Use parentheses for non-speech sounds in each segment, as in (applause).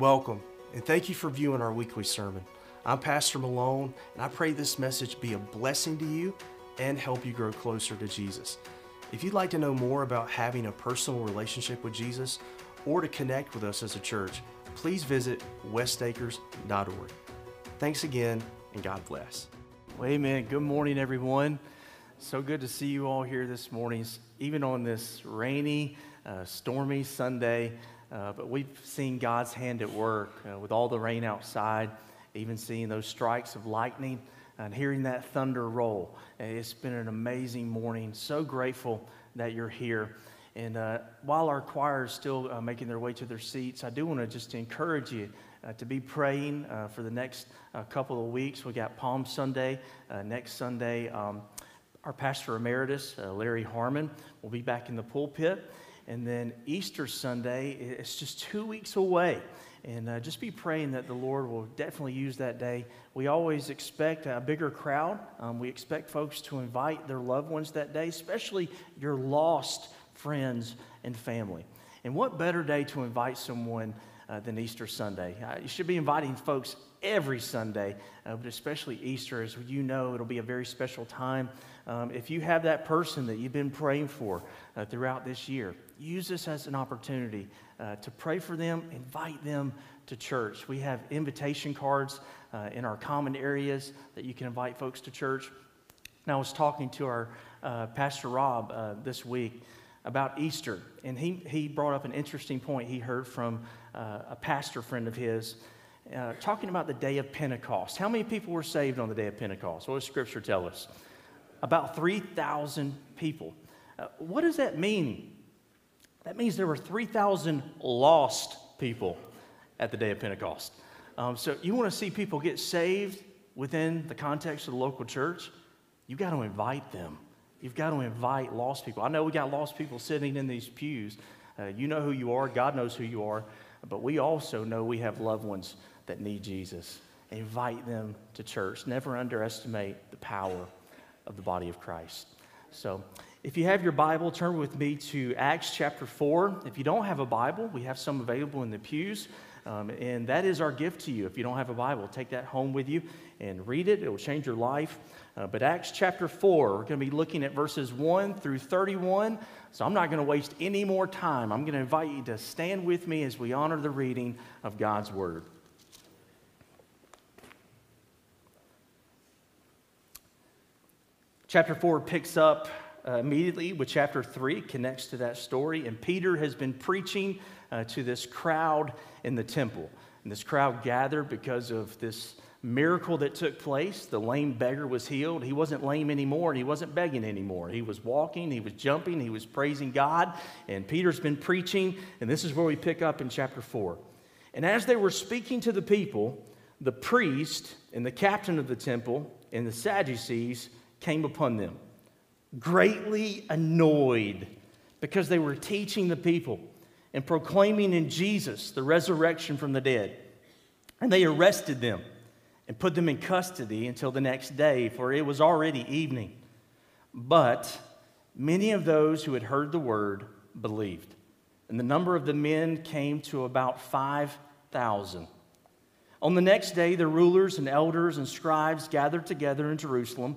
Welcome, and thank you for viewing our weekly sermon. I'm Pastor Malone, and I pray this message be a blessing to you and help you grow closer to Jesus. If you'd like to know more about having a personal relationship with Jesus or to connect with us as a church, please visit westacres.org. Thanks again, and God bless. Well, amen. Good morning, everyone. So good to see you all here this morning, even on this rainy, uh, stormy Sunday. Uh, but we've seen God's hand at work uh, with all the rain outside, even seeing those strikes of lightning and hearing that thunder roll. It's been an amazing morning. So grateful that you're here. And uh, while our choir is still uh, making their way to their seats, I do want to just encourage you uh, to be praying uh, for the next uh, couple of weeks. We got Palm Sunday uh, next Sunday. Um, our pastor emeritus, Larry Harmon, will be back in the pulpit. And then Easter Sunday, it's just two weeks away. And uh, just be praying that the Lord will definitely use that day. We always expect a bigger crowd. Um, we expect folks to invite their loved ones that day, especially your lost friends and family. And what better day to invite someone uh, than Easter Sunday? Uh, you should be inviting folks every Sunday, uh, but especially Easter, as you know, it'll be a very special time. Um, if you have that person that you've been praying for uh, throughout this year, use this as an opportunity uh, to pray for them, invite them to church. We have invitation cards uh, in our common areas that you can invite folks to church. And I was talking to our uh, Pastor Rob uh, this week about Easter, and he, he brought up an interesting point he heard from uh, a pastor friend of his. Talking about the day of Pentecost. How many people were saved on the day of Pentecost? What does Scripture tell us? About 3,000 people. Uh, what does that mean that means there were 3,000 lost people at the day of Pentecost. Um, so you want to see people get saved within the context of the local church? You've got to invite them. You've got to invite lost people. I know we got lost people sitting in these pews. Uh, you know who you are, God knows who you are, but we also know we have loved ones that need Jesus. Invite them to church. Never underestimate the power of the body of Christ. So, if you have your Bible, turn with me to Acts chapter 4. If you don't have a Bible, we have some available in the pews. Um, and that is our gift to you. If you don't have a Bible, take that home with you and read it. It will change your life. Uh, but Acts chapter 4, we're going to be looking at verses 1 through 31. So I'm not going to waste any more time. I'm going to invite you to stand with me as we honor the reading of God's Word. Chapter 4 picks up uh, immediately with chapter 3, connects to that story. And Peter has been preaching uh, to this crowd in the temple. And this crowd gathered because of this miracle that took place. The lame beggar was healed. He wasn't lame anymore and he wasn't begging anymore. He was walking, he was jumping, he was praising God. And Peter's been preaching. And this is where we pick up in chapter 4. And as they were speaking to the people, the priest and the captain of the temple and the Sadducees came upon them greatly annoyed because they were teaching the people and proclaiming in Jesus the resurrection from the dead. And they arrested them and put them in custody until the next day, for it was already evening. But many of those who had heard the word believed. And the number of the men came to about 5,000. On the next day, the rulers and elders and scribes gathered together in Jerusalem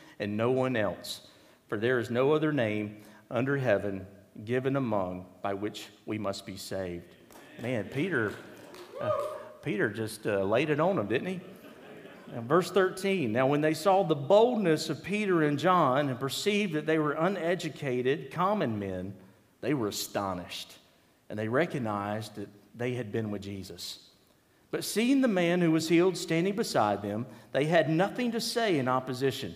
and no one else, for there is no other name under heaven given among by which we must be saved. Man, Peter, uh, Peter just uh, laid it on them, didn't he? Verse 13 Now, when they saw the boldness of Peter and John and perceived that they were uneducated, common men, they were astonished and they recognized that they had been with Jesus. But seeing the man who was healed standing beside them, they had nothing to say in opposition.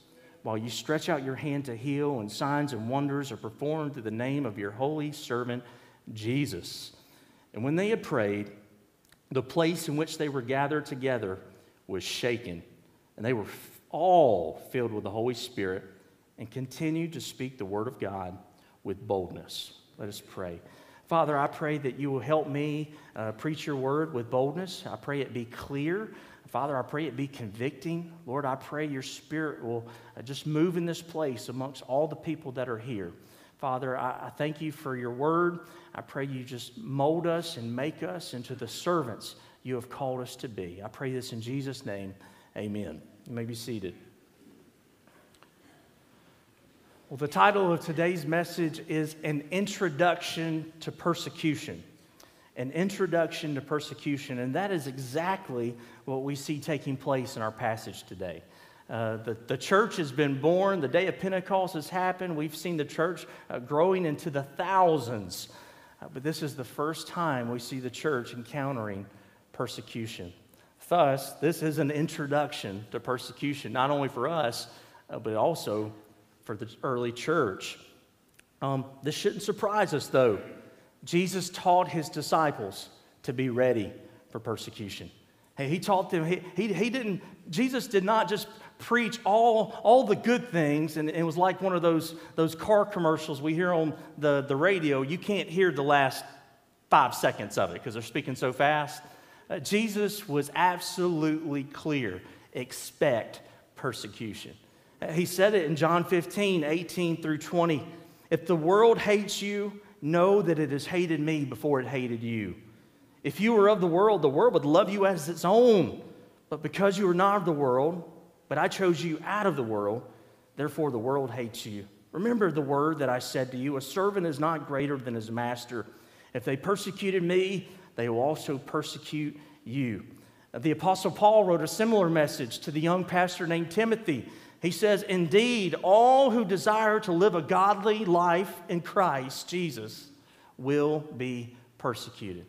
while you stretch out your hand to heal, and signs and wonders are performed through the name of your holy servant Jesus. And when they had prayed, the place in which they were gathered together was shaken, and they were all filled with the Holy Spirit and continued to speak the word of God with boldness. Let us pray. Father, I pray that you will help me uh, preach your word with boldness. I pray it be clear. Father, I pray it be convicting. Lord, I pray your spirit will uh, just move in this place amongst all the people that are here. Father, I, I thank you for your word. I pray you just mold us and make us into the servants you have called us to be. I pray this in Jesus' name. Amen. You may be seated. Well, the title of today's message is An Introduction to Persecution an introduction to persecution, and that is exactly what we see taking place in our passage today. Uh, the, the church has been born, the day of Pentecost has happened. We've seen the church uh, growing into the thousands. Uh, but this is the first time we see the church encountering persecution. Thus, this is an introduction to persecution, not only for us, uh, but also for the early church. Um, this shouldn't surprise us, though. Jesus taught his disciples to be ready for persecution. Hey, he taught them, he, he, he didn't, Jesus did not just preach all, all the good things, and it was like one of those, those car commercials we hear on the, the radio. You can't hear the last five seconds of it because they're speaking so fast. Uh, Jesus was absolutely clear expect persecution. Uh, he said it in John 15, 18 through 20. If the world hates you, know that it has hated me before it hated you. If you were of the world, the world would love you as its own. But because you are not of the world, but I chose you out of the world, therefore the world hates you. Remember the word that I said to you a servant is not greater than his master. If they persecuted me, they will also persecute you. The Apostle Paul wrote a similar message to the young pastor named Timothy. He says, Indeed, all who desire to live a godly life in Christ Jesus will be persecuted.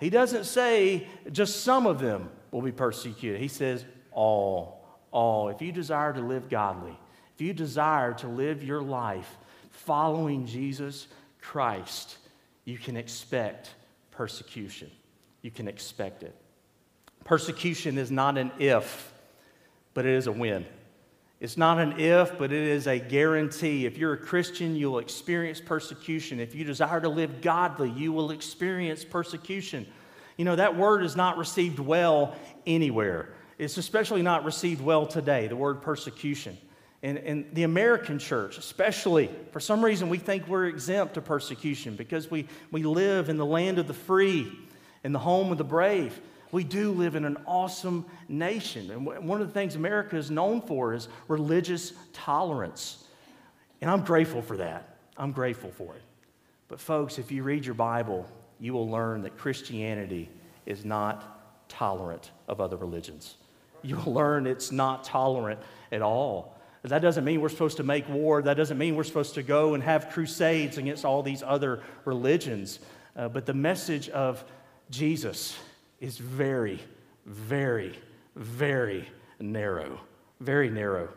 He doesn't say just some of them will be persecuted. He says, All, all. If you desire to live godly, if you desire to live your life following Jesus Christ, you can expect persecution. You can expect it. Persecution is not an if, but it is a when. It's not an if, but it is a guarantee. If you're a Christian, you'll experience persecution. If you desire to live godly, you will experience persecution. You know, that word is not received well anywhere. It's especially not received well today, the word persecution. And, and the American church, especially, for some reason, we think we're exempt to persecution because we, we live in the land of the free, in the home of the brave. We do live in an awesome nation. And one of the things America is known for is religious tolerance. And I'm grateful for that. I'm grateful for it. But, folks, if you read your Bible, you will learn that Christianity is not tolerant of other religions. You'll learn it's not tolerant at all. That doesn't mean we're supposed to make war. That doesn't mean we're supposed to go and have crusades against all these other religions. Uh, but the message of Jesus is very, very, very narrow. Very narrow.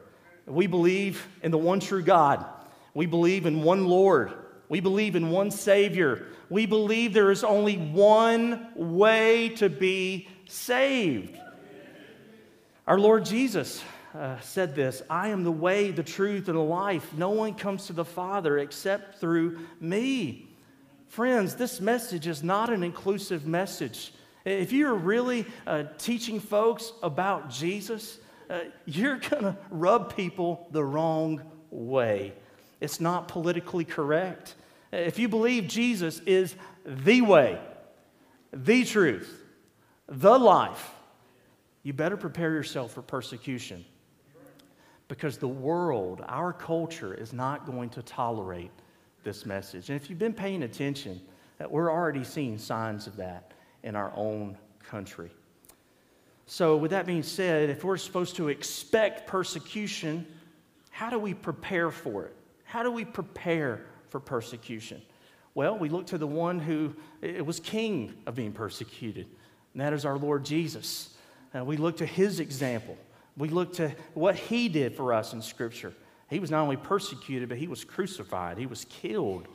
We believe in the one true God. We believe in one Lord. We believe in one Savior. We believe there is only one way to be saved. Our Lord Jesus uh, said this I am the way, the truth, and the life. No one comes to the Father except through me. Friends, this message is not an inclusive message. If you're really uh, teaching folks about Jesus, uh, you're going to rub people the wrong way. It's not politically correct. If you believe Jesus is the way, the truth, the life, you better prepare yourself for persecution because the world, our culture, is not going to tolerate this message. And if you've been paying attention, uh, we're already seeing signs of that in our own country. So, with that being said, if we're supposed to expect persecution, how do we prepare for it? How do we prepare for persecution? Well, we look to the one who it was king of being persecuted, and that is our Lord Jesus. Uh, we look to his example. We look to what he did for us in Scripture. He was not only persecuted, but he was crucified, he was killed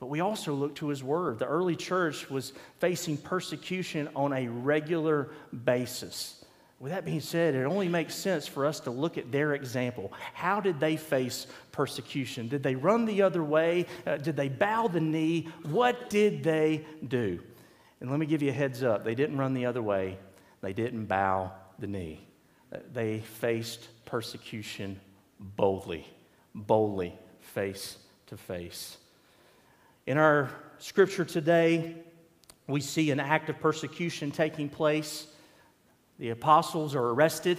but we also look to his word. The early church was facing persecution on a regular basis. With that being said, it only makes sense for us to look at their example. How did they face persecution? Did they run the other way? Uh, did they bow the knee? What did they do? And let me give you a heads up they didn't run the other way, they didn't bow the knee. Uh, they faced persecution boldly, boldly, face to face. In our scripture today, we see an act of persecution taking place. The apostles are arrested,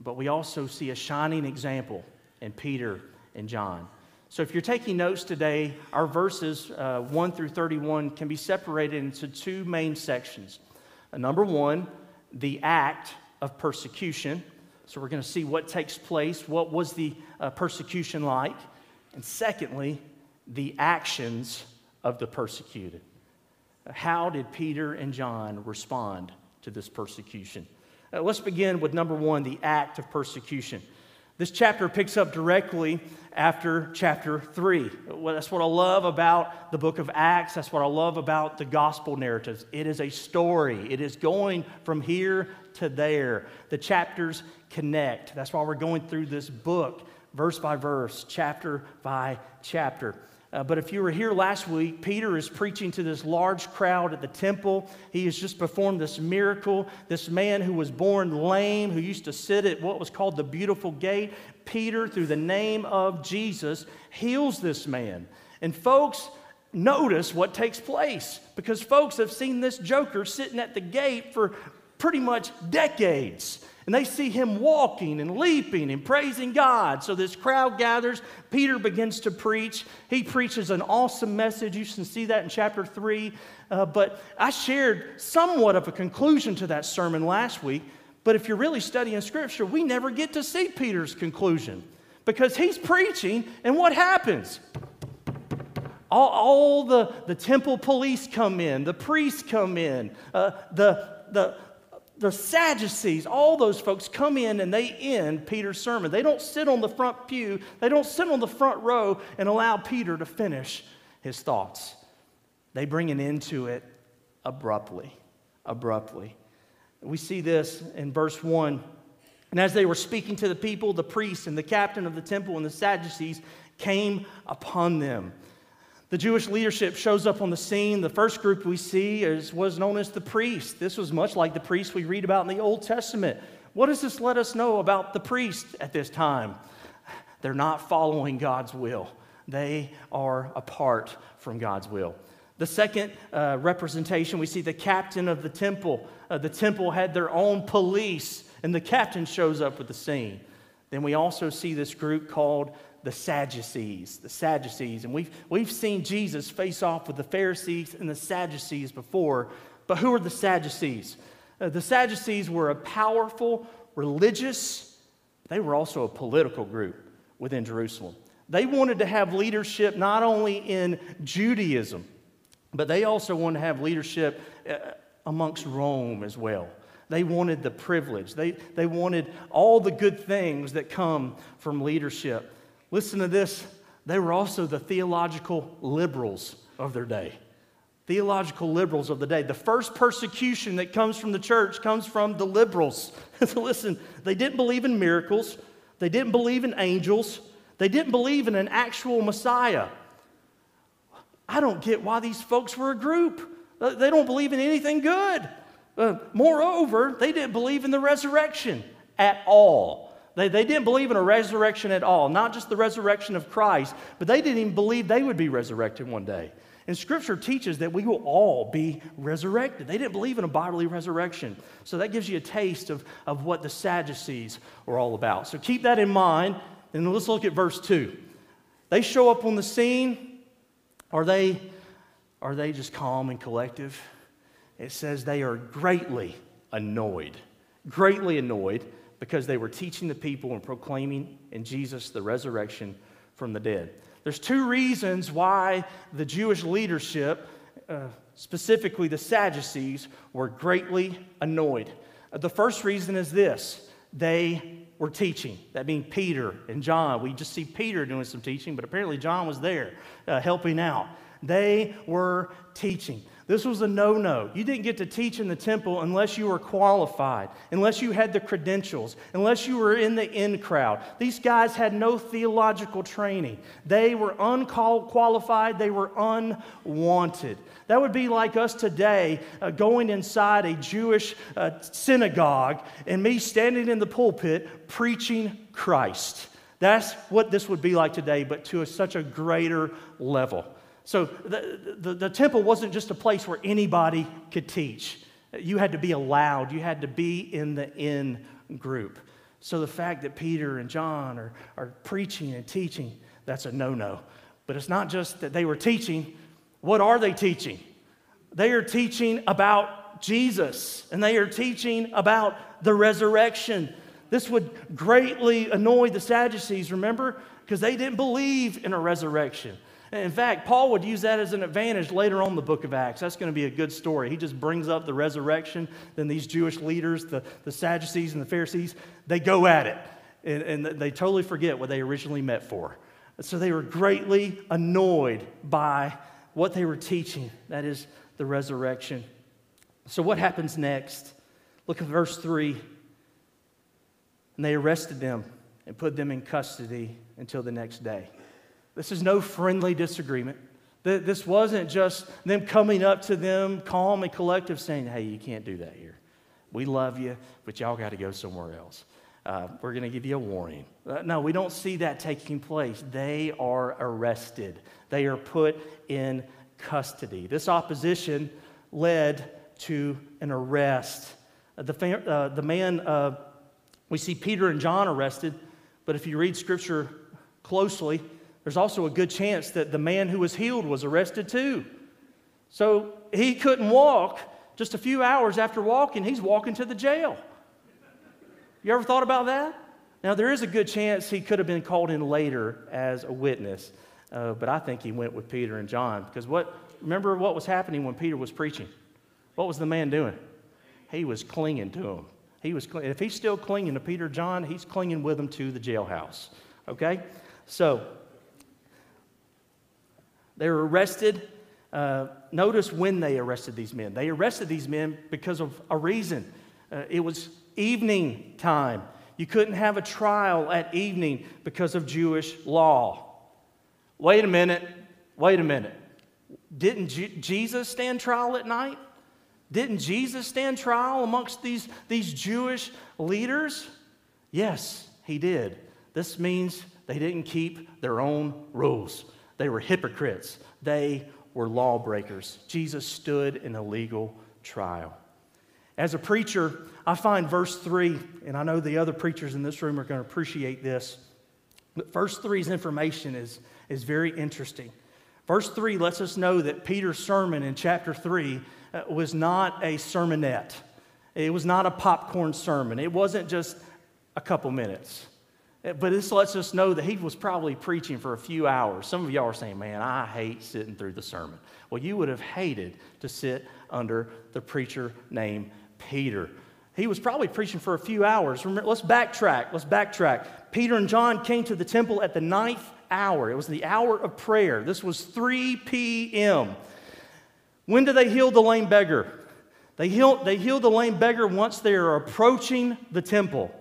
but we also see a shining example in Peter and John. So, if you're taking notes today, our verses uh, 1 through 31 can be separated into two main sections. Uh, number one, the act of persecution. So, we're going to see what takes place, what was the uh, persecution like. And secondly, the actions of the persecuted. How did Peter and John respond to this persecution? Uh, let's begin with number one the act of persecution. This chapter picks up directly after chapter 3. Well, that's what I love about the book of Acts. That's what I love about the gospel narratives. It is a story, it is going from here to there. The chapters connect. That's why we're going through this book, verse by verse, chapter by chapter. Uh, but if you were here last week, Peter is preaching to this large crowd at the temple. He has just performed this miracle. This man who was born lame, who used to sit at what was called the beautiful gate, Peter, through the name of Jesus, heals this man. And folks, notice what takes place because folks have seen this joker sitting at the gate for pretty much decades and they see him walking and leaping and praising God. So this crowd gathers. Peter begins to preach. He preaches an awesome message. You can see that in chapter 3. Uh, but I shared somewhat of a conclusion to that sermon last week. But if you're really studying Scripture, we never get to see Peter's conclusion because he's preaching, and what happens? All, all the, the temple police come in, the priests come in, uh, the, the, the Sadducees, all those folks come in and they end Peter's sermon. They don't sit on the front pew, they don't sit on the front row and allow Peter to finish his thoughts. They bring an end to it abruptly. Abruptly. We see this in verse 1. And as they were speaking to the people, the priests and the captain of the temple and the Sadducees came upon them. The Jewish leadership shows up on the scene. The first group we see is, was known as the priests. This was much like the priests we read about in the Old Testament. What does this let us know about the priests at this time? They're not following God's will, they are apart from God's will. The second uh, representation, we see the captain of the temple. Uh, the temple had their own police, and the captain shows up with the scene. Then we also see this group called the Sadducees. The Sadducees. And we've, we've seen Jesus face off with the Pharisees and the Sadducees before. But who are the Sadducees? Uh, the Sadducees were a powerful, religious, they were also a political group within Jerusalem. They wanted to have leadership not only in Judaism, but they also wanted to have leadership uh, amongst Rome as well. They wanted the privilege, they, they wanted all the good things that come from leadership. Listen to this they were also the theological liberals of their day. Theological liberals of the day. The first persecution that comes from the church comes from the liberals. (laughs) Listen, they didn't believe in miracles, they didn't believe in angels, they didn't believe in an actual Messiah. I don't get why these folks were a group. Uh, they don't believe in anything good. Uh, moreover, they didn't believe in the resurrection at all. They, they didn't believe in a resurrection at all, not just the resurrection of Christ, but they didn't even believe they would be resurrected one day. And Scripture teaches that we will all be resurrected. They didn't believe in a bodily resurrection. So that gives you a taste of, of what the Sadducees were all about. So keep that in mind, and let's look at verse 2. They show up on the scene are they, are they just calm and collective? It says they are greatly annoyed, greatly annoyed because they were teaching the people and proclaiming in Jesus the resurrection from the dead. There's two reasons why the Jewish leadership, uh, specifically the Sadducees, were greatly annoyed. The first reason is this they were teaching. That being Peter and John. We just see Peter doing some teaching, but apparently John was there uh, helping out. They were teaching. This was a no no. You didn't get to teach in the temple unless you were qualified, unless you had the credentials, unless you were in the in crowd. These guys had no theological training. They were unqualified, they were unwanted. That would be like us today uh, going inside a Jewish uh, synagogue and me standing in the pulpit preaching Christ. That's what this would be like today, but to a, such a greater level. So the, the, the, temple wasn't just a place where anybody could teach. You had to be allowed, you had to be in the in group. So the fact that Peter and John are, are preaching and teaching, that's a no no. But it's not just that they were teaching. What are they teaching? They are teaching about Jesus and they are teaching about the resurrection. This would greatly annoy the Sadducees, remember? Because they didn't believe in a resurrection. In fact, Paul would use that as an advantage later on the book of Acts. That's going to be a good story. He just brings up the resurrection. Then these Jewish leaders, the, the Sadducees and the Pharisees, they go at it. And, and they totally forget what they originally met for. So they were greatly annoyed by what they were teaching that is, the resurrection. So, what happens next? Look at verse 3. And they arrested them and put them in custody until the next day. This is no friendly disagreement. This wasn't just them coming up to them, calm and collective, saying, Hey, you can't do that here. We love you, but y'all got to go somewhere else. Uh, we're going to give you a warning. Uh, no, we don't see that taking place. They are arrested, they are put in custody. This opposition led to an arrest. Uh, the, uh, the man, uh, we see Peter and John arrested, but if you read scripture closely, there's also a good chance that the man who was healed was arrested too. So he couldn't walk. Just a few hours after walking, he's walking to the jail. You ever thought about that? Now, there is a good chance he could have been called in later as a witness, uh, but I think he went with Peter and John because what, remember what was happening when Peter was preaching? What was the man doing? He was clinging to him. He was, if he's still clinging to Peter and John, he's clinging with him to the jailhouse. Okay? So, they were arrested. Uh, notice when they arrested these men. They arrested these men because of a reason. Uh, it was evening time. You couldn't have a trial at evening because of Jewish law. Wait a minute. Wait a minute. Didn't J- Jesus stand trial at night? Didn't Jesus stand trial amongst these, these Jewish leaders? Yes, he did. This means they didn't keep their own rules. They were hypocrites. They were lawbreakers. Jesus stood in a legal trial. As a preacher, I find verse 3, and I know the other preachers in this room are going to appreciate this, but verse 3's information is, is very interesting. Verse 3 lets us know that Peter's sermon in chapter 3 uh, was not a sermonette. It was not a popcorn sermon. It wasn't just a couple minutes. Uh, but this lets us know that he was probably preaching for a few hours. Some of y'all are saying, man, I hate sitting through the sermon. Well, you would have hated to sit under the preacher named Peter. He was probably preaching for a few hours. Remember, let's backtrack. Let's backtrack. Peter and John came to the temple at the ninth hour. It was the hour of prayer. This was 3 p.m. When do they heal the lame beggar? They heal, they heal the lame beggar once they are approaching the temple.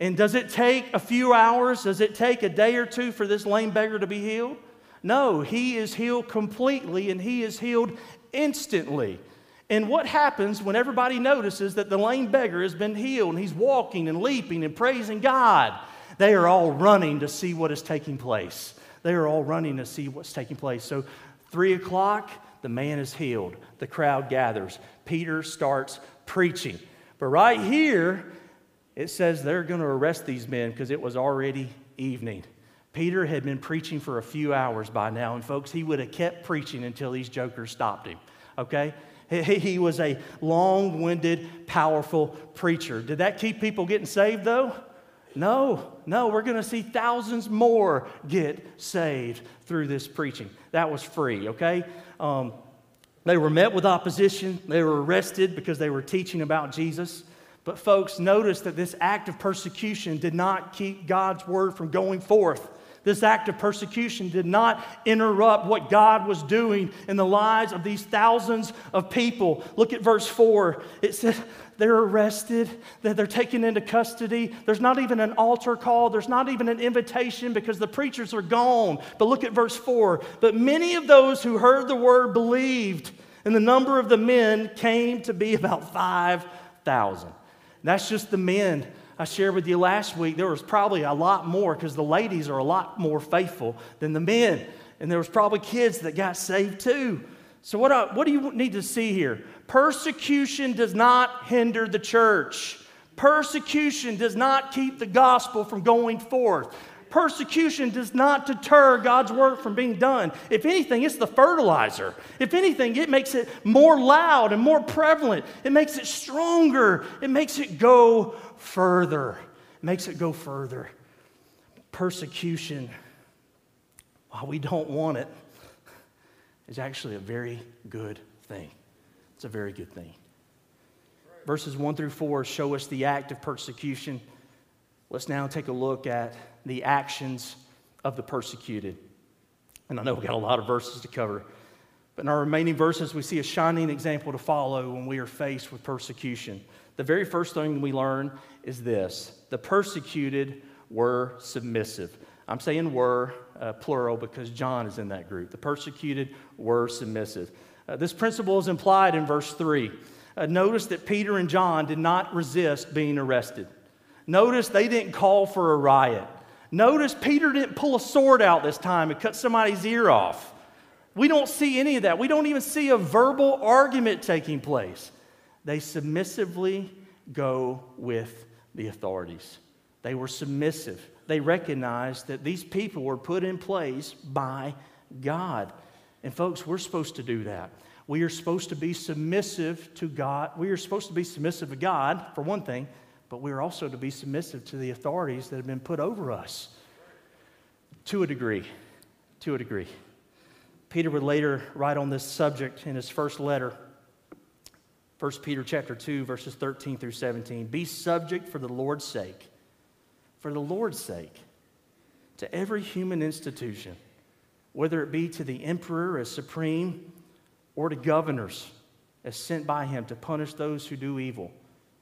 And does it take a few hours? Does it take a day or two for this lame beggar to be healed? No, he is healed completely and he is healed instantly. And what happens when everybody notices that the lame beggar has been healed and he's walking and leaping and praising God? They are all running to see what is taking place. They are all running to see what's taking place. So, three o'clock, the man is healed. The crowd gathers. Peter starts preaching. But right here, it says they're going to arrest these men because it was already evening. Peter had been preaching for a few hours by now, and folks, he would have kept preaching until these jokers stopped him. Okay? He was a long winded, powerful preacher. Did that keep people getting saved, though? No, no, we're going to see thousands more get saved through this preaching. That was free, okay? Um, they were met with opposition. They were arrested because they were teaching about Jesus. But, folks, notice that this act of persecution did not keep God's word from going forth. This act of persecution did not interrupt what God was doing in the lives of these thousands of people. Look at verse 4. It says they're arrested, that they're taken into custody. There's not even an altar call, there's not even an invitation because the preachers are gone. But look at verse 4. But many of those who heard the word believed, and the number of the men came to be about 5,000. That's just the men I shared with you last week, there was probably a lot more because the ladies are a lot more faithful than the men. And there was probably kids that got saved too. So, what, I, what do you need to see here? Persecution does not hinder the church. Persecution does not keep the gospel from going forth. Persecution does not deter God's work from being done. If anything, it's the fertilizer. If anything, it makes it more loud and more prevalent. It makes it stronger. It makes it go further, makes it go further. Persecution, while we don't want it, is actually a very good thing. It's a very good thing. Verses 1 through 4 show us the act of persecution. Let's now take a look at the actions of the persecuted. And I know we've got a lot of verses to cover, but in our remaining verses, we see a shining example to follow when we are faced with persecution. The very first thing we learn is this the persecuted were submissive. I'm saying were uh, plural because John is in that group. The persecuted were submissive. Uh, this principle is implied in verse 3. Uh, notice that Peter and John did not resist being arrested. Notice they didn't call for a riot. Notice Peter didn't pull a sword out this time and cut somebody's ear off. We don't see any of that. We don't even see a verbal argument taking place. They submissively go with the authorities. They were submissive. They recognized that these people were put in place by God. And, folks, we're supposed to do that. We are supposed to be submissive to God. We are supposed to be submissive to God, for one thing, but we are also to be submissive to the authorities that have been put over us to a degree. To a degree. Peter would later write on this subject in his first letter. 1 Peter chapter 2 verses 13 through 17 be subject for the Lord's sake for the Lord's sake to every human institution whether it be to the emperor as supreme or to governors as sent by him to punish those who do evil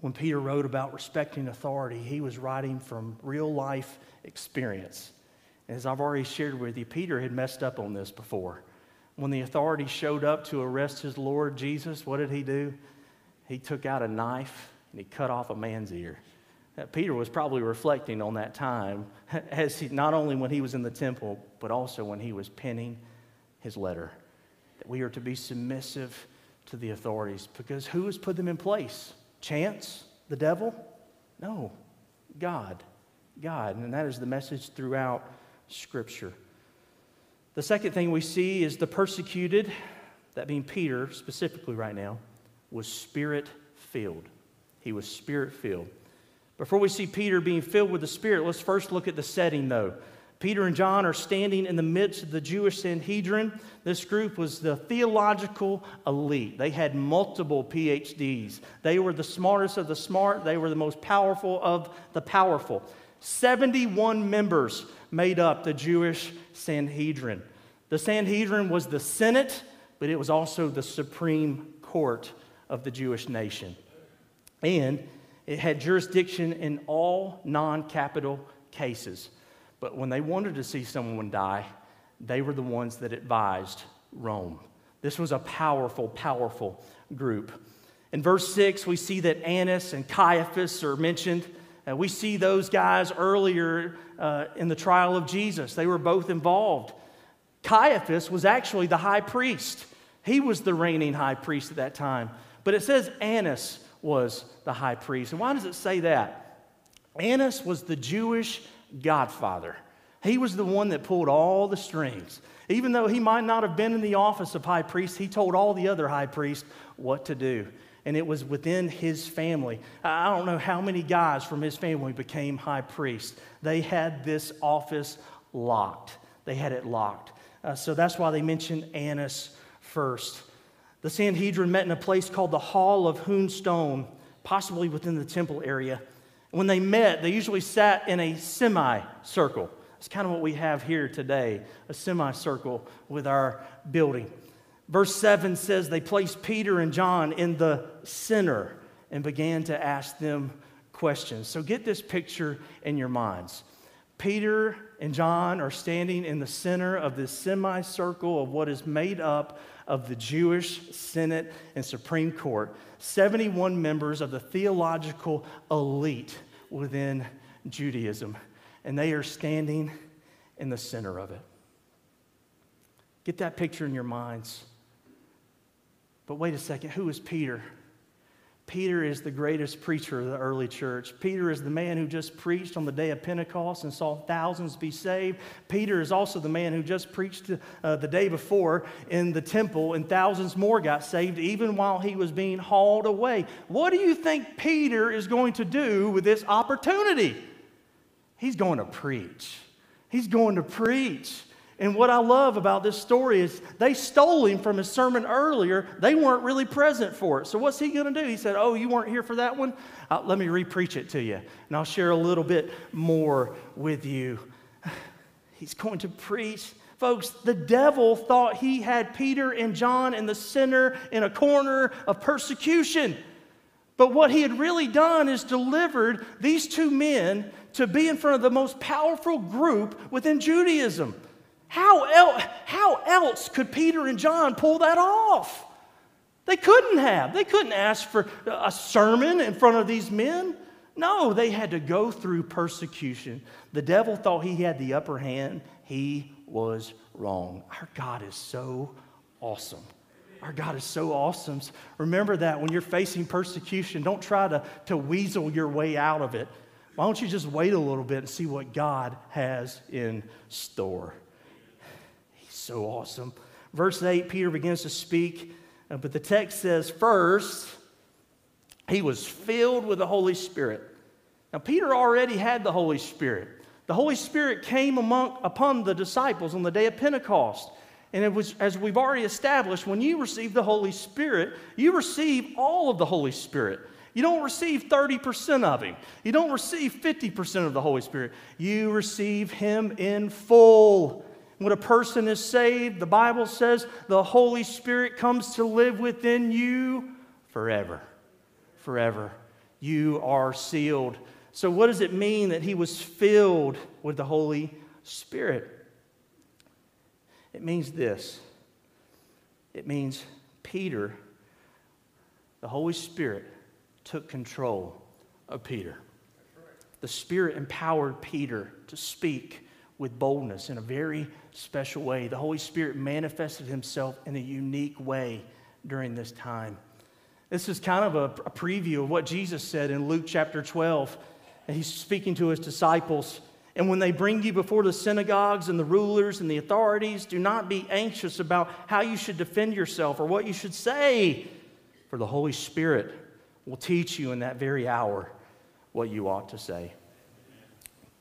When Peter wrote about respecting authority, he was writing from real life experience. As I've already shared with you, Peter had messed up on this before. When the authorities showed up to arrest his Lord Jesus, what did he do? He took out a knife and he cut off a man's ear. Peter was probably reflecting on that time, (laughs) as he, not only when he was in the temple, but also when he was penning his letter. That we are to be submissive to the authorities because who has put them in place? Chance? The devil? No, God. God. And that is the message throughout Scripture. The second thing we see is the persecuted, that being Peter specifically right now, was spirit filled. He was spirit filled. Before we see Peter being filled with the Spirit, let's first look at the setting, though. Peter and John are standing in the midst of the Jewish Sanhedrin. This group was the theological elite. They had multiple PhDs. They were the smartest of the smart, they were the most powerful of the powerful. 71 members made up the Jewish Sanhedrin. The Sanhedrin was the Senate, but it was also the supreme court of the Jewish nation. And it had jurisdiction in all non capital cases. But when they wanted to see someone die, they were the ones that advised Rome. This was a powerful, powerful group. In verse 6, we see that Annas and Caiaphas are mentioned. Uh, we see those guys earlier uh, in the trial of Jesus. They were both involved. Caiaphas was actually the high priest, he was the reigning high priest at that time. But it says Annas was the high priest. And why does it say that? Annas was the Jewish godfather. He was the one that pulled all the strings. Even though he might not have been in the office of high priest, he told all the other high priests what to do. And it was within his family. I don't know how many guys from his family became high priests. They had this office locked, they had it locked. Uh, so that's why they mentioned Annas first. The Sanhedrin met in a place called the Hall of Hewn Stone, possibly within the temple area. When they met, they usually sat in a semicircle. It's kind of what we have here today a semicircle with our building. Verse 7 says they placed Peter and John in the center and began to ask them questions. So get this picture in your minds. Peter and John are standing in the center of this semicircle of what is made up of the Jewish Senate and Supreme Court, 71 members of the theological elite within Judaism, and they are standing in the center of it. Get that picture in your minds. But wait a second, who is Peter? Peter is the greatest preacher of the early church. Peter is the man who just preached on the day of Pentecost and saw thousands be saved. Peter is also the man who just preached uh, the day before in the temple and thousands more got saved even while he was being hauled away. What do you think Peter is going to do with this opportunity? He's going to preach. He's going to preach. And what I love about this story is they stole him from his sermon earlier. They weren't really present for it. So, what's he going to do? He said, Oh, you weren't here for that one? Uh, let me repreach it to you. And I'll share a little bit more with you. (sighs) He's going to preach. Folks, the devil thought he had Peter and John in the center, in a corner of persecution. But what he had really done is delivered these two men to be in front of the most powerful group within Judaism. How, el- how else could Peter and John pull that off? They couldn't have. They couldn't ask for a sermon in front of these men. No, they had to go through persecution. The devil thought he had the upper hand. He was wrong. Our God is so awesome. Our God is so awesome. Remember that when you're facing persecution, don't try to, to weasel your way out of it. Why don't you just wait a little bit and see what God has in store? So awesome. Verse 8, Peter begins to speak, uh, but the text says, first, he was filled with the Holy Spirit. Now, Peter already had the Holy Spirit. The Holy Spirit came among, upon the disciples on the day of Pentecost. And it was, as we've already established, when you receive the Holy Spirit, you receive all of the Holy Spirit. You don't receive 30% of Him. You don't receive 50% of the Holy Spirit. You receive Him in full. When a person is saved, the Bible says the Holy Spirit comes to live within you forever. Forever. You are sealed. So, what does it mean that he was filled with the Holy Spirit? It means this it means Peter, the Holy Spirit, took control of Peter. The Spirit empowered Peter to speak with boldness in a very special way. The Holy Spirit manifested himself in a unique way during this time. This is kind of a, a preview of what Jesus said in Luke chapter 12. And he's speaking to his disciples. And when they bring you before the synagogues and the rulers and the authorities, do not be anxious about how you should defend yourself or what you should say, for the Holy Spirit will teach you in that very hour what you ought to say.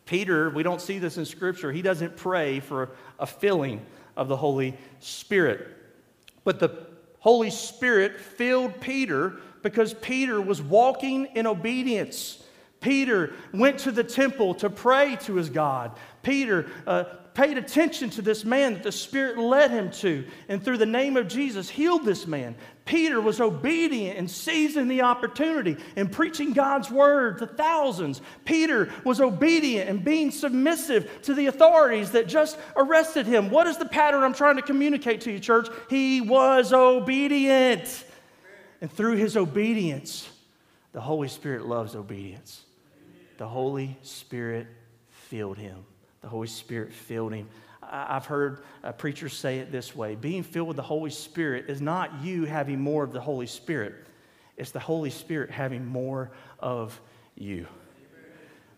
Peter, we don't see this in Scripture, he doesn't pray for a filling of the Holy Spirit. But the Holy Spirit filled Peter because Peter was walking in obedience. Peter went to the temple to pray to his God. Peter uh, paid attention to this man that the Spirit led him to, and through the name of Jesus, healed this man. Peter was obedient and seizing the opportunity and preaching God's word to thousands. Peter was obedient and being submissive to the authorities that just arrested him. What is the pattern I'm trying to communicate to you, church? He was obedient. And through his obedience, the Holy Spirit loves obedience. The Holy Spirit filled him. The Holy Spirit filled him. I've heard preachers say it this way being filled with the Holy Spirit is not you having more of the Holy Spirit, it's the Holy Spirit having more of you.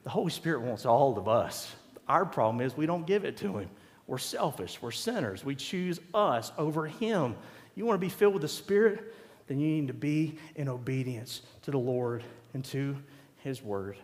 The Holy Spirit wants all of us. Our problem is we don't give it to Him. We're selfish, we're sinners. We choose us over Him. You want to be filled with the Spirit? Then you need to be in obedience to the Lord and to His Word.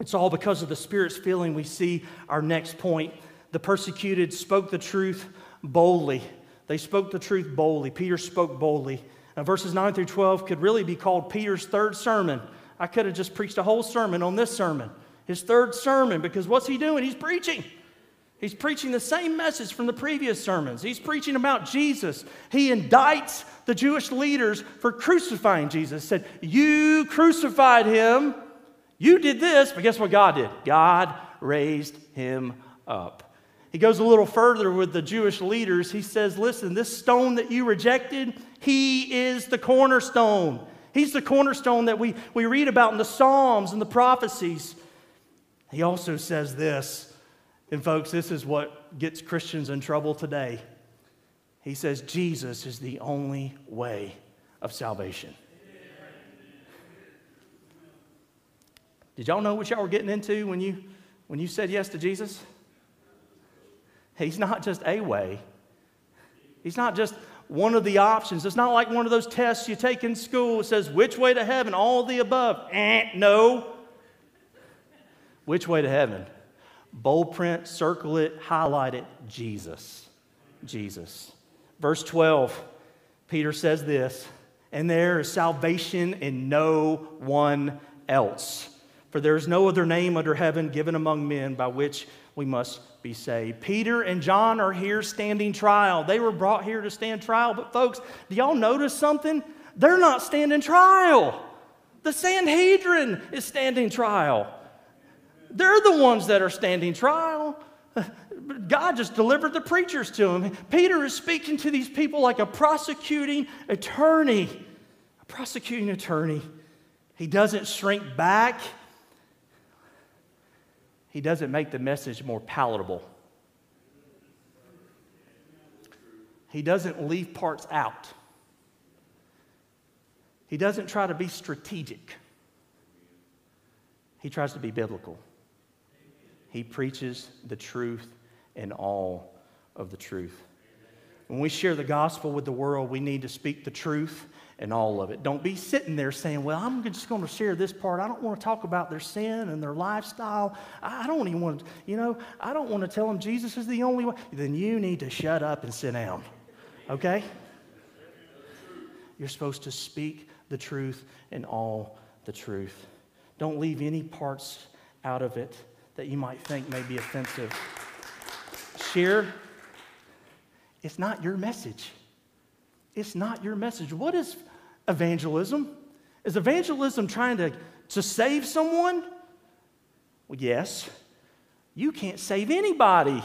It's all because of the Spirit's filling we see our next point the persecuted spoke the truth boldly. They spoke the truth boldly. Peter spoke boldly. Now, verses 9 through 12 could really be called Peter's third sermon. I could have just preached a whole sermon on this sermon, his third sermon, because what's he doing? He's preaching. He's preaching the same message from the previous sermons. He's preaching about Jesus. He indicts the Jewish leaders for crucifying Jesus. Said, You crucified him. You did this, but guess what God did? God raised him up. He goes a little further with the Jewish leaders. He says, Listen, this stone that you rejected, he is the cornerstone. He's the cornerstone that we, we read about in the Psalms and the prophecies. He also says this, and folks, this is what gets Christians in trouble today. He says, Jesus is the only way of salvation. Did y'all know what y'all were getting into when you, when you said yes to Jesus? He's not just a way, He's not just one of the options. It's not like one of those tests you take in school. It says, which way to heaven? All the above. Eh, no. Which way to heaven? Bold print, circle it, highlight it. Jesus. Jesus. Verse 12, Peter says this, and there is salvation in no one else. For there is no other name under heaven given among men by which we must be saved. Peter and John are here standing trial. They were brought here to stand trial. But, folks, do y'all notice something? They're not standing trial. The Sanhedrin is standing trial. They're the ones that are standing trial. (laughs) God just delivered the preachers to them. Peter is speaking to these people like a prosecuting attorney. A prosecuting attorney. He doesn't shrink back. He doesn't make the message more palatable. He doesn't leave parts out. He doesn't try to be strategic. He tries to be biblical. He preaches the truth and all of the truth. When we share the gospel with the world, we need to speak the truth and all of it. Don't be sitting there saying, Well, I'm just going to share this part. I don't want to talk about their sin and their lifestyle. I don't even want to, you know, I don't want to tell them Jesus is the only way. Then you need to shut up and sit down, okay? You're supposed to speak the truth and all the truth. Don't leave any parts out of it that you might think may be offensive. Share, it's not your message. It's not your message. What is evangelism? Is evangelism trying to, to save someone? Well, yes. You can't save anybody.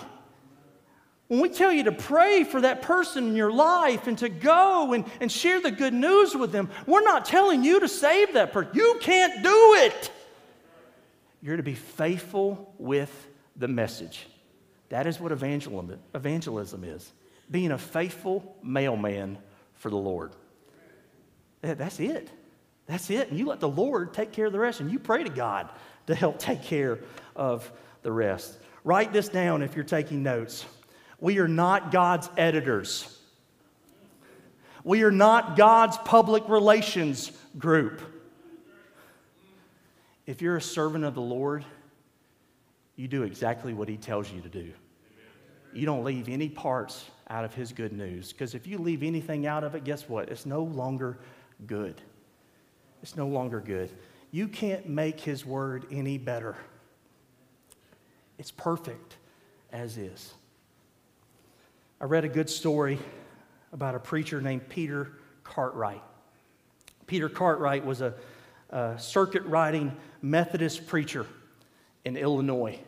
When we tell you to pray for that person in your life and to go and, and share the good news with them, we're not telling you to save that person. You can't do it. You're to be faithful with the message. That is what evangelism, evangelism is being a faithful mailman for the Lord. That's it. That's it. And you let the Lord take care of the rest, and you pray to God to help (laughs) take care of the rest. Write this down if you're taking notes. We are not God's editors. We are not God's public relations group. If you're a servant of the Lord, you do exactly what He tells you to do. You don't leave any parts out of His good news. Because if you leave anything out of it, guess what? It's no longer good. It's no longer good. You can't make His word any better. It's perfect as is. I read a good story about a preacher named Peter Cartwright. Peter Cartwright was a, a circuit riding Methodist preacher in Illinois.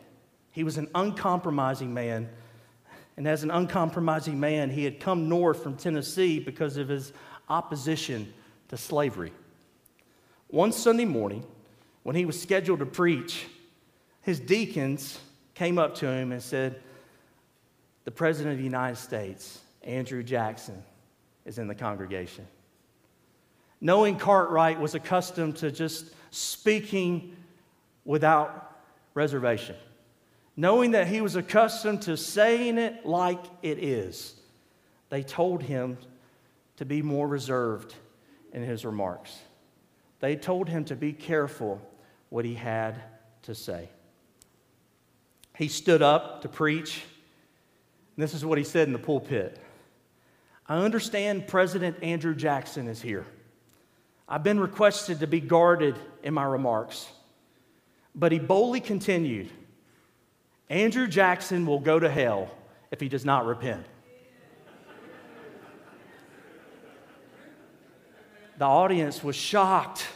He was an uncompromising man and as an uncompromising man, he had come north from Tennessee because of his opposition to slavery. One Sunday morning, when he was scheduled to preach, his deacons came up to him and said, The President of the United States, Andrew Jackson, is in the congregation. Knowing Cartwright was accustomed to just speaking without reservation knowing that he was accustomed to saying it like it is, they told him to be more reserved in his remarks. They told him to be careful what he had to say. He stood up to preach, this is what he said in the pulpit I understand President Andrew Jackson is here. I've been requested to be guarded in my remarks. But he boldly continued Andrew Jackson will go to hell if he does not repent. The audience was shocked.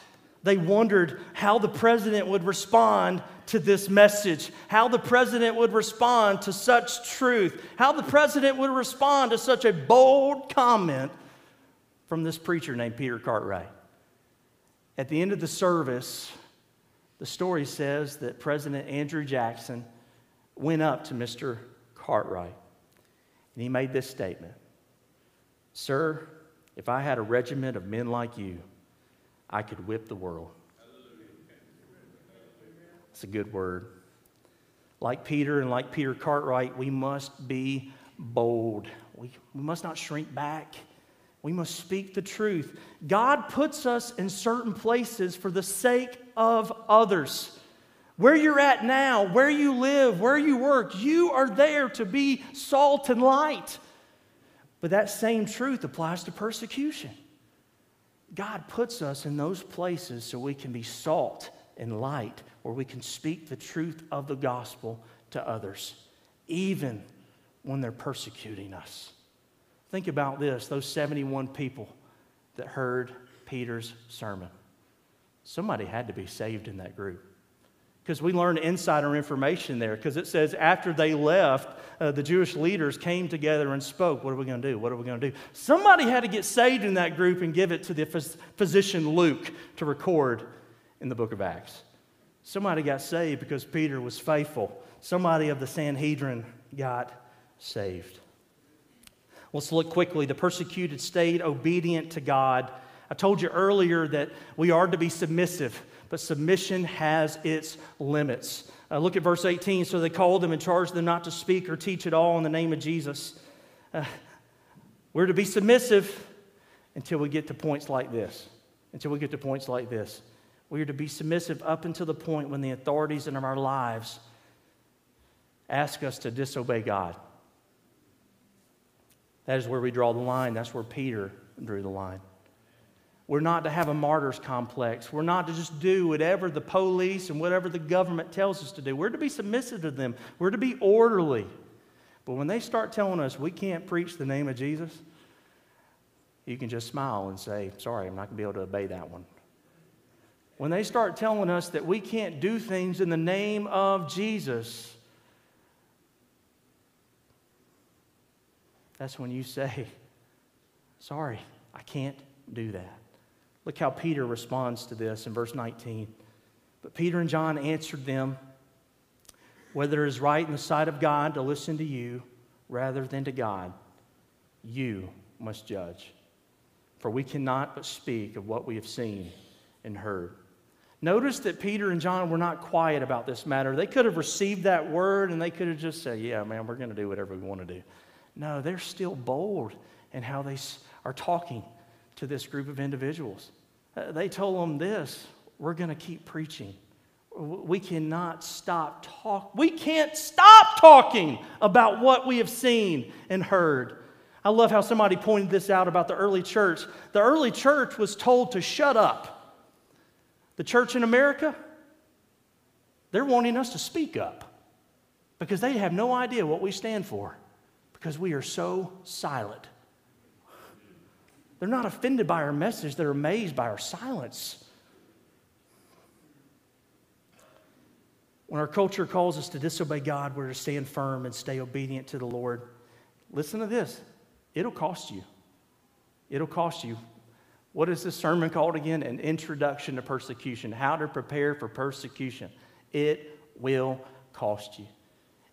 They wondered how the president would respond to this message, how the president would respond to such truth, how the president would respond to such a bold comment from this preacher named Peter Cartwright. At the end of the service, the story says that President Andrew Jackson went up to Mr. Cartwright and he made this statement Sir, if I had a regiment of men like you, I could whip the world. It's a good word. Like Peter and like Peter Cartwright, we must be bold. We, we must not shrink back. We must speak the truth. God puts us in certain places for the sake of others. Where you're at now, where you live, where you work, you are there to be salt and light. But that same truth applies to persecution. God puts us in those places so we can be salt and light, where we can speak the truth of the gospel to others, even when they're persecuting us. Think about this those 71 people that heard Peter's sermon. Somebody had to be saved in that group because we learn insider information there. Because it says after they left, uh, the Jewish leaders came together and spoke. What are we going to do? What are we going to do? Somebody had to get saved in that group and give it to the phys- physician Luke to record in the book of Acts. Somebody got saved because Peter was faithful. Somebody of the Sanhedrin got saved. Let's look quickly. The persecuted stayed obedient to God. I told you earlier that we are to be submissive but submission has its limits. Uh, look at verse 18. So they called them and charged them not to speak or teach at all in the name of Jesus. Uh, We're to be submissive until we get to points like this. Until we get to points like this. We are to be submissive up until the point when the authorities in our lives ask us to disobey God. That is where we draw the line. That's where Peter drew the line. We're not to have a martyr's complex. We're not to just do whatever the police and whatever the government tells us to do. We're to be submissive to them. We're to be orderly. But when they start telling us we can't preach the name of Jesus, you can just smile and say, Sorry, I'm not going to be able to obey that one. When they start telling us that we can't do things in the name of Jesus, that's when you say, Sorry, I can't do that. Look how Peter responds to this in verse 19. But Peter and John answered them, Whether it is right in the sight of God to listen to you rather than to God, you must judge. For we cannot but speak of what we have seen and heard. Notice that Peter and John were not quiet about this matter. They could have received that word and they could have just said, Yeah, man, we're going to do whatever we want to do. No, they're still bold in how they are talking to this group of individuals. Uh, they told them this we're going to keep preaching. We cannot stop talk. We can't stop talking about what we have seen and heard. I love how somebody pointed this out about the early church. The early church was told to shut up. The church in America, they're wanting us to speak up because they have no idea what we stand for because we are so silent. They're not offended by our message, they're amazed by our silence. When our culture calls us to disobey God, we're to stand firm and stay obedient to the Lord. Listen to this it'll cost you. It'll cost you. What is this sermon called again? An introduction to persecution. How to prepare for persecution. It will cost you.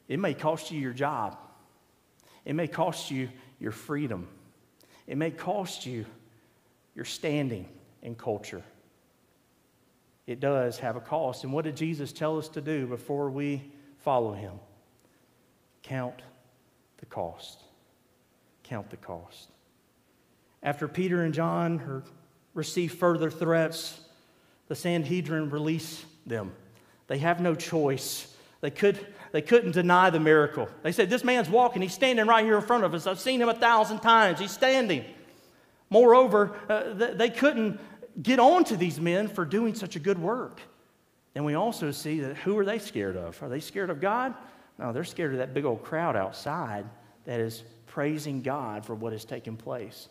It may cost you your job, it may cost you your freedom. It may cost you your standing in culture. It does have a cost. And what did Jesus tell us to do before we follow him? Count the cost. Count the cost. After Peter and John receive further threats, the Sanhedrin release them. They have no choice. They, could, they couldn't deny the miracle. They said, This man's walking. He's standing right here in front of us. I've seen him a thousand times. He's standing. Moreover, uh, they couldn't get on to these men for doing such a good work. And we also see that who are they scared of? Are they scared of God? No, they're scared of that big old crowd outside that is praising God for what has taken place.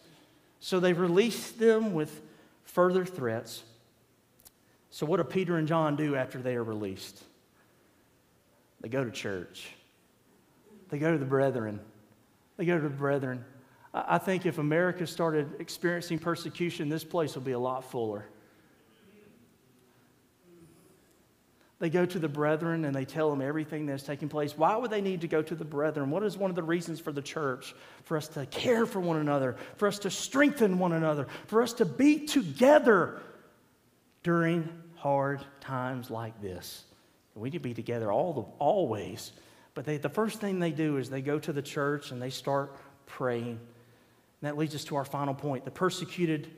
So they released them with further threats. So, what do Peter and John do after they are released? They go to church. They go to the brethren. They go to the brethren. I think if America started experiencing persecution, this place will be a lot fuller. They go to the brethren and they tell them everything that's taking place. Why would they need to go to the brethren? What is one of the reasons for the church? For us to care for one another, for us to strengthen one another, for us to be together during hard times like this. We need to be together all the, always. But they, the first thing they do is they go to the church and they start praying. And that leads us to our final point. The persecuted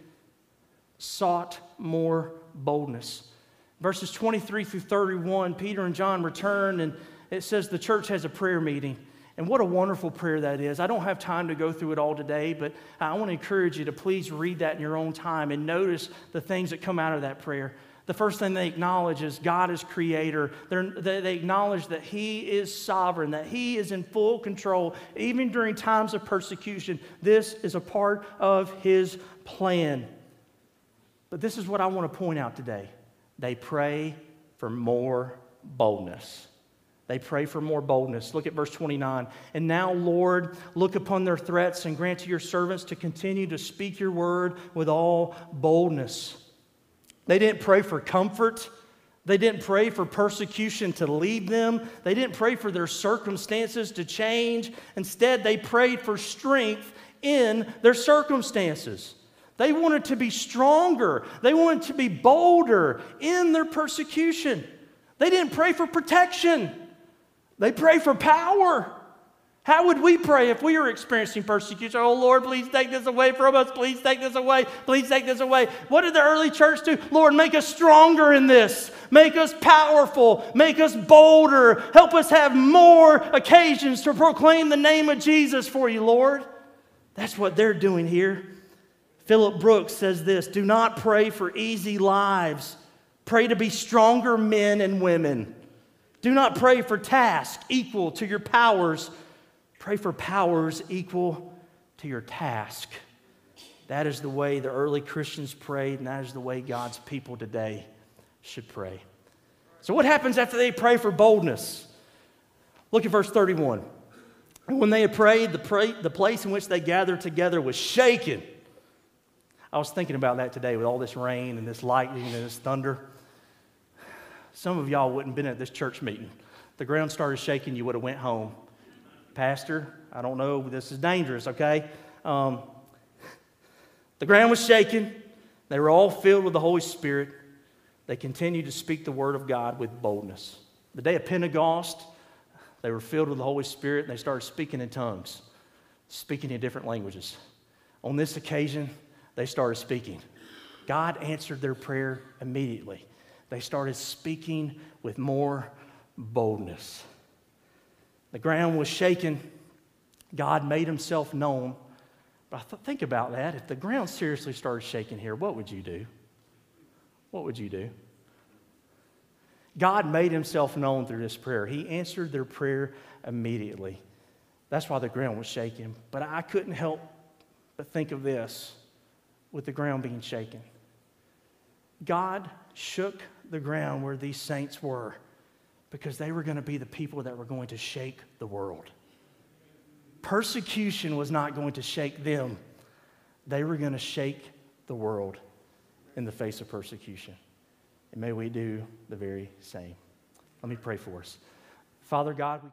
sought more boldness. Verses 23 through 31, Peter and John return, and it says the church has a prayer meeting. And what a wonderful prayer that is. I don't have time to go through it all today, but I want to encourage you to please read that in your own time and notice the things that come out of that prayer. The first thing they acknowledge is God is creator. They're, they acknowledge that He is sovereign, that He is in full control, even during times of persecution. This is a part of His plan. But this is what I want to point out today. They pray for more boldness. They pray for more boldness. Look at verse 29. And now, Lord, look upon their threats and grant to your servants to continue to speak your word with all boldness. They didn't pray for comfort. They didn't pray for persecution to lead them. They didn't pray for their circumstances to change. Instead, they prayed for strength in their circumstances. They wanted to be stronger. They wanted to be bolder in their persecution. They didn't pray for protection. They prayed for power. How would we pray if we were experiencing persecution? Oh Lord, please take this away from us. Please take this away. Please take this away. What did the early church do? Lord, make us stronger in this. Make us powerful. Make us bolder. Help us have more occasions to proclaim the name of Jesus for you, Lord. That's what they're doing here. Philip Brooks says this Do not pray for easy lives, pray to be stronger men and women. Do not pray for tasks equal to your powers Pray for powers equal to your task. That is the way the early Christians prayed, and that is the way God's people today should pray. So, what happens after they pray for boldness? Look at verse 31. And when they had prayed, the, pray, the place in which they gathered together was shaken. I was thinking about that today with all this rain and this lightning and this thunder. Some of y'all wouldn't have been at this church meeting. The ground started shaking, you would have went home. Pastor, I don't know, this is dangerous, okay? Um, the ground was shaking. They were all filled with the Holy Spirit. They continued to speak the word of God with boldness. The day of Pentecost, they were filled with the Holy Spirit and they started speaking in tongues, speaking in different languages. On this occasion, they started speaking. God answered their prayer immediately. They started speaking with more boldness. The ground was shaking. God made himself known. But I th- think about that. If the ground seriously started shaking here, what would you do? What would you do? God made himself known through this prayer. He answered their prayer immediately. That's why the ground was shaking. But I couldn't help but think of this with the ground being shaken. God shook the ground where these saints were because they were going to be the people that were going to shake the world. Persecution was not going to shake them, they were going to shake the world in the face of persecution. And may we do the very same. Let me pray for us. Father God, we